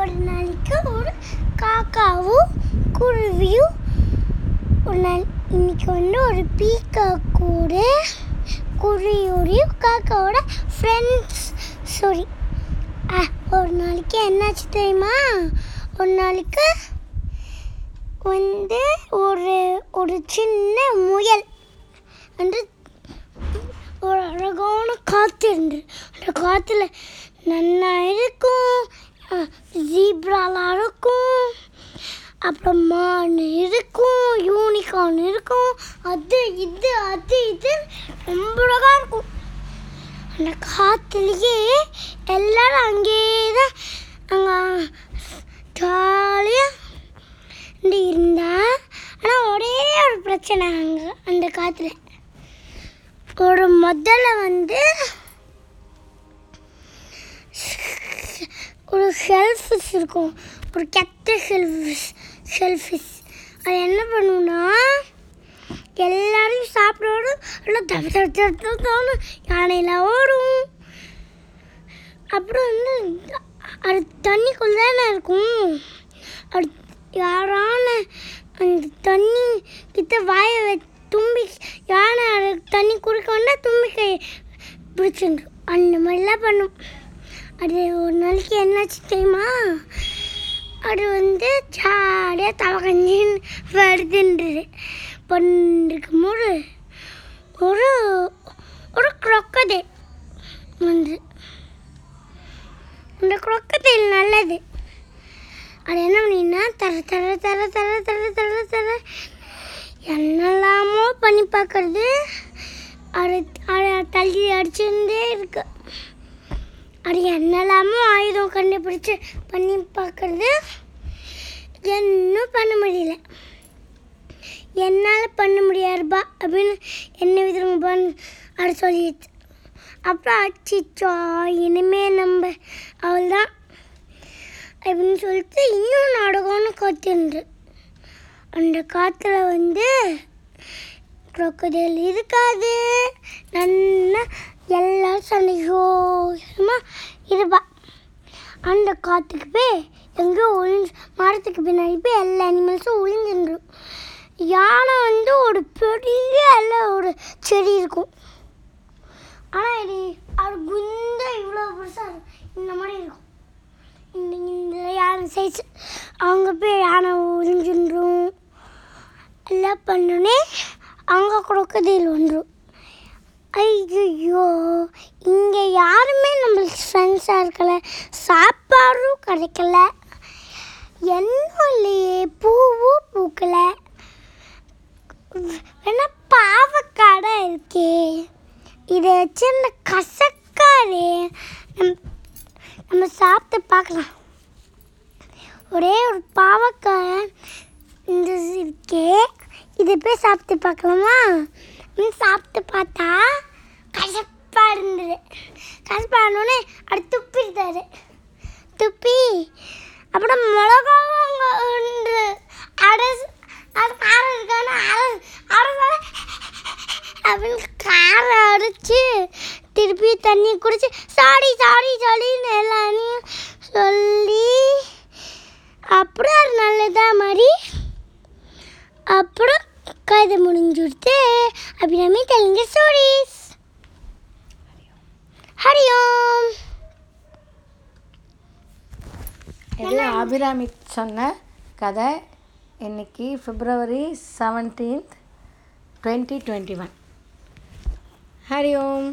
ஒரு நாளைக்கு ஒரு காக்காவும் குருவியும் ஒரு நாள் இன்னைக்கு வந்து ஒரு பீக்காக்கூட குருவியோடையும் காக்காவோட ஃப்ரெண்ட்ஸ் சாரி ஒரு நாளைக்கு என்னாச்சு தெரியுமா? ஒரு நாளைக்கு வந்து ஒரு ஒரு சின்ன முயல். வந்து ஒரு அழகான காற்று இருந்து அந்த காற்றுல நல்லா இருக்கும். ஜீப்ராலாம் இருக்கும். அப்புறம் மான் இருக்கும் யூனிகார்ன் இருக்கும். அது இது அது இது ரொம்ப அழகாக இருக்கும். அந்த காற்றுலேயே எல்லாரும் அங்கேயே தான் அங்கே ஜாலியாக இருந்தா. ஆனால் ஒரே ஒரு பிரச்சனை அங்கே அந்த காற்றுல ஒரு முதல்ல வந்து ஒரு ஷெல்ஃபிஷ் இருக்கும். ஒரு கெட்ட ஷெல்ஃபிஷ் ஷெல்ஃபிஷ் அது என்ன பண்ணுன்னா எல்லாரையும் சாப்பிடோடு எல்லாம் தட தட தட யானையில் ஓடும். அப்புறம் வந்து அது தண்ணிக்குள்ளே தானே இருக்கும். அது யாரான அந்த தண்ணி கிட்ட வாயை வை தும்பி யானை அது தண்ணி குடிக்க வந்தால் தும்பிக்கை பிடிச்சிருக்கு அந்த மாதிரிலாம் பண்ணும். அது ஒரு நாளைக்கு என்னாச்சு தெரியுமா? அது வந்து ஜாலியாக தவக்கஞ்சின்னு வருதுன்றது. பண்ணிருக்கும் போது ஒரு ஒரு குரொக்கதை வந்து. இந்த crocodile நல்லது. அது என்ன பண்ணினா தர தர தர தர தர தர தர என்னெல்லாமோ பண்ணி பார்க்கறது. அது தள்ளி அடிச்சுட்டே இருக்குது அது என்னெல்லாமோ ஆயுதம் கண்டுபிடிச்சு பண்ணி பார்க்கறது இன்னும் பண்ண முடியல. என்னால் பண்ண முடியாதுப்பா அப்படின்னு என்ன விதங்கப்பான்னு அது சொல்லிடுச்சு. அப்புறம் அச்சிச்சோ இனிமே நம்ம அவள் தான் அப்படின்னு சொல்லிட்டு இன்னும் நாடகம்னு காத்திருந்து. அந்த காற்றுல வந்து crocodile இருக்காது. நல்லா எல்லாரும் சந்தோஷமாக இருப்பா. அந்த காற்றுக்கு போய் எங்கே ஒளிஞ்சு மரத்துக்கு பின்னாடி போய் எல்லா அனிமல்ஸும் ஒளிஞ்சிருந்துடும் யானை வந்து ஒரு பெரிய எல்லாம் ஒரு செடி இருக்கும். ஆனால் இது அது குந்த இவ்வளோ பெருசாக இருக்கும். இந்த மாதிரி இருக்கும். இந்த இந்த யானை சைஸ் அவங்க போய் யானை ஒளிஞ்சின்றும் எல்லாம் பண்ணோன்னே அங்கே crocodile ஒன்று. ஐயோ இங்கே யாருமே நம்மளுக்கு ஃப்ரெண்ட்ஸாக இருக்கலை. சாப்பாடும் கிடைக்கல. என்னையே இல்லையே பூவும் பூக்கலை. வேணா பாவக்காடை இருக்கே. இதை வச்சு இந்த கசக்காரே நம் நம்ம சாப்பிட்டு பார்க்கலாம். ஒரே ஒரு பாவக்காய் இந்த இருக்கே. இதை போய் சாப்பிட்டு பார்க்கலாமா? சாப்பிட்டு பார்த்தா கசப்பாக இருந்தது. கசப்பாக இருந்தோடனே அது துப்பிட்டாரு. துப்பி அப்புறம் மிளகாவும் உண்டு அரசு அது காரம் இருக்கான்னு அரசு அரசு அப்படின்னு காரம் அடிச்சு திருப்பி தண்ணி குடிச்சு சாரி சாரி சொல்லின்னு எல்லாரையும் சொல்லி அப்புறம் அது நல்லதா மாதிரி அப்புறம் கதை முடிஞ்சுடுத்து அபிராமி தெலுங்கு ஸ்டோரிஸ் ஹரியோம். இது அபிராமி சொன்ன கதை. இன்னைக்கு February seventeenth twenty twenty one Hari Om